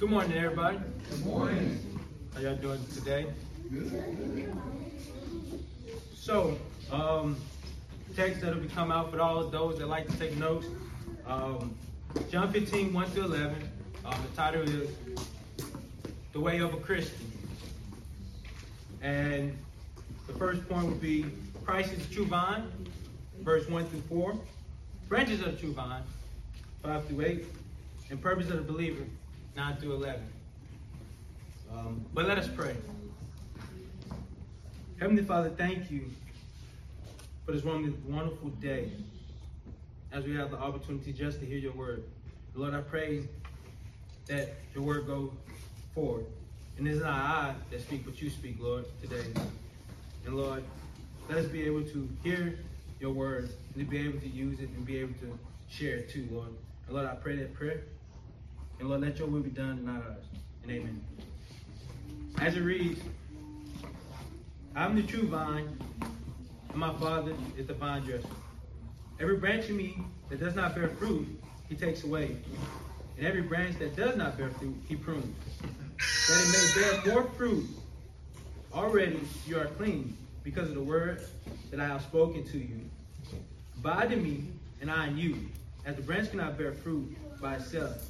Good morning, everybody. Good morning. How y'all doing today? Good. So, um, text that'll be come out for all of those that like to take notes. Um, John 15, 1 to 11. Um, the title is The Way of a Christian. And the first point would be Christ is the true vine, verse 1 through 4. Branches of the true vine, 5 through 8. And purpose of the believer, 9 through 11. Um, but let us pray. Heavenly Father, thank you for this wonderful day as we have the opportunity just to hear your word. Lord, I pray that your word go forward. And it's not I that speak, but you speak, Lord, today. And Lord, let us be able to hear your word and to be able to use it and be able to share it too, Lord. And Lord, I pray that prayer. And Lord, let your will be done, not ours. And amen. As it reads, I'm the true vine, and my Father is the vine dresser. Every branch in me that does not bear fruit, he takes away. And every branch that does not bear fruit, he prunes. That it may bear more fruit. Already you are clean because of the word that I have spoken to you. Abide in me, and I in you. As the branch cannot bear fruit by itself,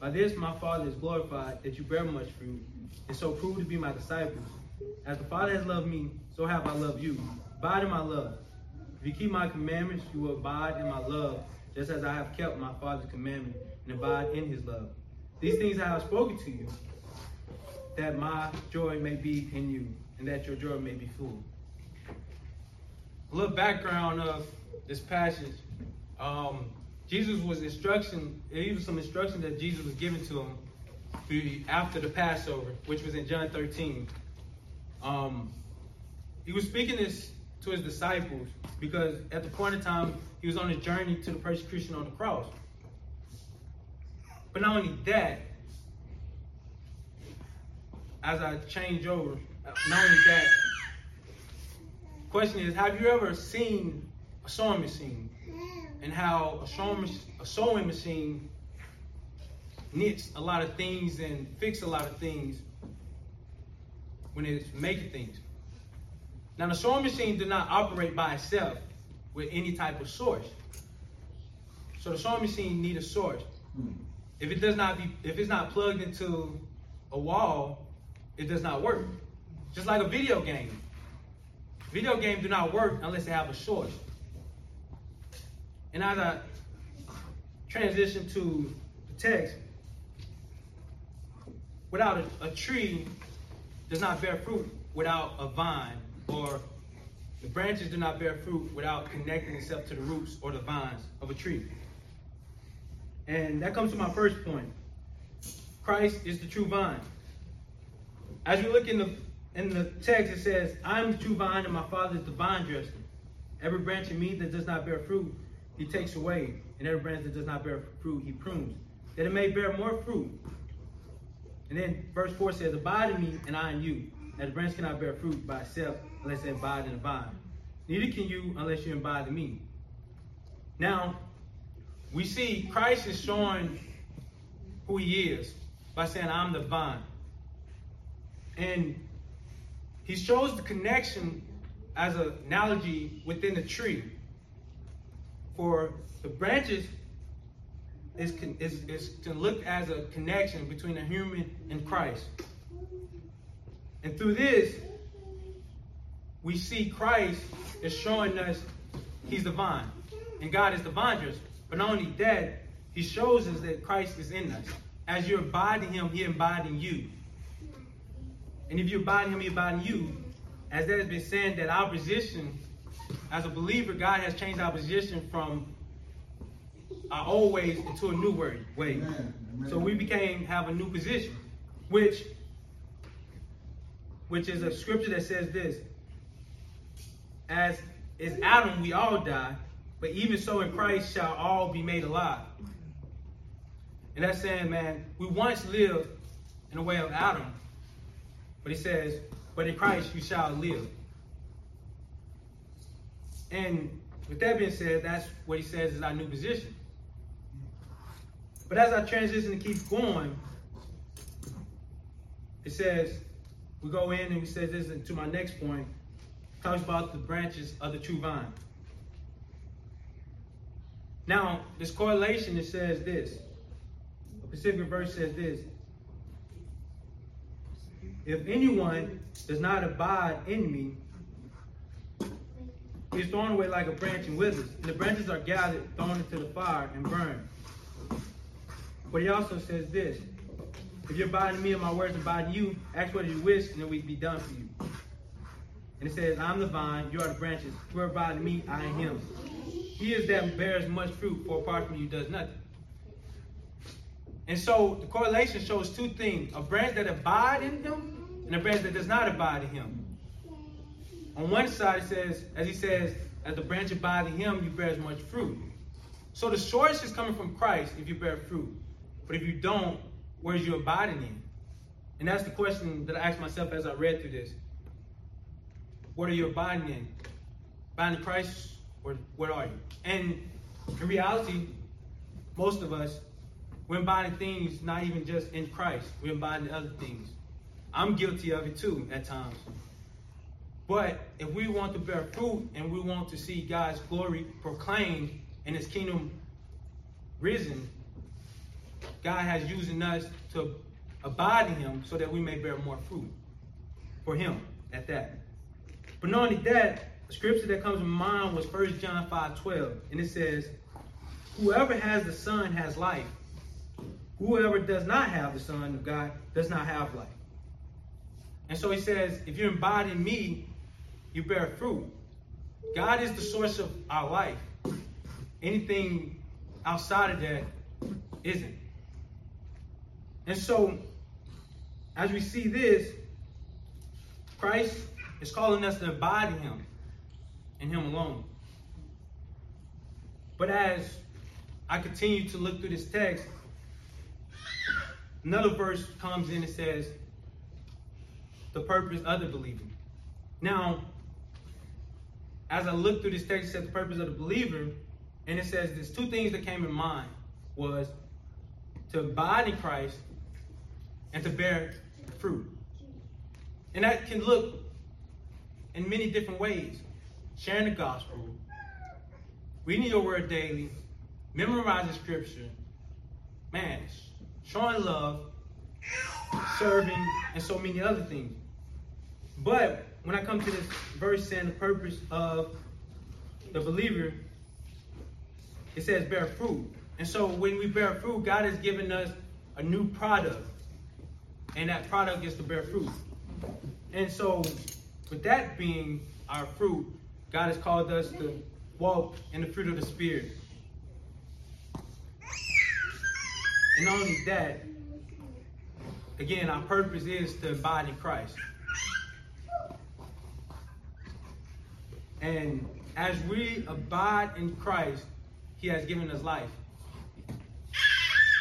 By this my Father is glorified, that you bear much fruit, and so prove to be my disciples. As the Father has loved me, so have I loved you. Abide in my love. If you keep my commandments, you will abide in my love, just as I have kept my Father's commandment and abide in his love. These things I have spoken to you, that my joy may be in you, and that your joy may be full. A little background of this passage. Um, Jesus was instruction, even some instruction that Jesus was given to him after the Passover, which was in John 13. Um, he was speaking this to his disciples because at the point in time he was on his journey to the persecution on the cross. But not only that, as I change over, not only that, question is, have you ever seen a sewing machine and how a sewing, a sewing machine knits a lot of things and fix a lot of things when it's making things. Now the sewing machine did not operate by itself with any type of source. So the sewing machine need a source. Hmm. If it does not be, if it's not plugged into a wall, it does not work. Just like a video game. Video games do not work unless they have a source. And as I transition to the text, without a, a tree does not bear fruit without a vine, or the branches do not bear fruit without connecting itself to the roots or the vines of a tree. And that comes to my first point. Christ is the true vine. As we look in the in the text, it says, I am the true vine, and my father is the vine dresser. Every branch in me that does not bear fruit, he takes away. And every branch that does not bear fruit, he prunes, that it may bear more fruit. And then verse 4 says, Abide in me, and I in you. As the branch cannot bear fruit by itself unless it abide in the vine. Neither can you unless you abide in me. Now, we see Christ is showing who he is by saying, I'm the vine. And he shows the connection as an analogy within the tree. For the branches is, is, is to look as a connection between a human and Christ. And through this, we see Christ is showing us he's the vine. And God is the dresser. But not only that, he shows us that Christ is in us. As you abide in him, he abide in you. And if you abide in him, he abide in you. As that has been said, that our position as a believer, God has changed our position from our old ways into a new way. Amen. So we became have a new position. which which is a scripture that says this as is Adam we all die but even so in Christ shall all be made alive and that's saying man we once lived in the way of Adam but he says but in Christ you shall live and with that being said that's what he says is our new position but as I transition and keep going it says, we go in and we say this to my next point, talks about the branches of the true vine. Now, this correlation, it says this. A specific verse says this. If anyone does not abide in me, he is thrown away like a branch and withers. And the branches are gathered, thrown into the fire, and burned. But he also says this. If you abide in me and my words abide in you, ask what you wish, and it will be done for you. And it says, I'm the vine, you are the branches. Whoever abides in me, I in him. He is that bears much fruit, for apart from you does nothing. And so the correlation shows two things a branch that abides in him and a branch that does not abide in him. On one side, it says, as he says, as the branch abides in him, you bear as much fruit. So the source is coming from Christ if you bear fruit. But if you don't, where's you abiding in? And that's the question that I asked myself as I read through this. What are you abiding in? Abiding in Christ, or what are you? And in reality, most of us, we're abiding things not even just in Christ. We're abiding other things. I'm guilty of it too at times. But if we want to bear fruit and we want to see God's glory proclaimed and his kingdom risen, God has using us to abide in him so that we may bear more fruit for him at that. But not only that, the scripture that comes to mind was 1 John 5 12. And it says, Whoever has the Son has life. Whoever does not have the Son of God does not have life. And so he says, if you abide in me, you bear fruit. God is the source of our life. Anything outside of that isn't. And so, as we see this, Christ is calling us to abide in him and him alone. But as I continue to look through this text, another verse comes in and says, the purpose of the believer. Now, as I look through this text, it says the purpose of the believer, and it says there's two things that came in mind was to abide in Christ and to bear fruit. And that can look in many different ways. Sharing the gospel, reading your word daily, memorizing scripture, man, showing love, serving, and so many other things. But when I come to this verse and the purpose of the believer, it says bear fruit. And so when we bear fruit, God has given us a new product. And that product is to bear fruit. And so with that being our fruit, God has called us to walk in the fruit of the Spirit. And not only that, again, our purpose is to abide in Christ. And as we abide in Christ, He has given us life.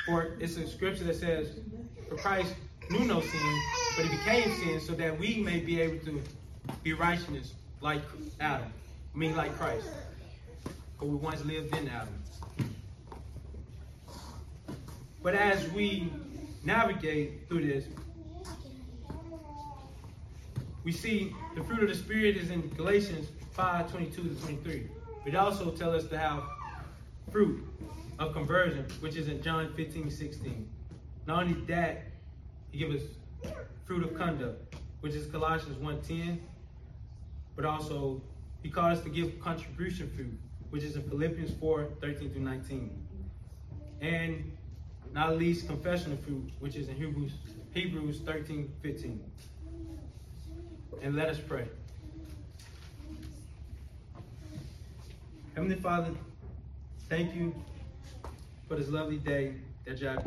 For it's a scripture that says, For Christ knew no sin, but he became sin so that we may be able to be righteousness like Adam. I mean like Christ. For we once lived in Adam. But as we navigate through this, we see the fruit of the Spirit is in Galatians 5, 22 to 23. It also tells us to have fruit of conversion, which is in John 15, 16. Not only that, he gives us fruit of conduct, which is Colossians 1.10, but also he calls us to give contribution fruit, which is in Philippians 4, 13 through 19. And not least confessional fruit, which is in Hebrews, Hebrews 13, 15. And let us pray. Heavenly Father, thank you for this lovely day that you have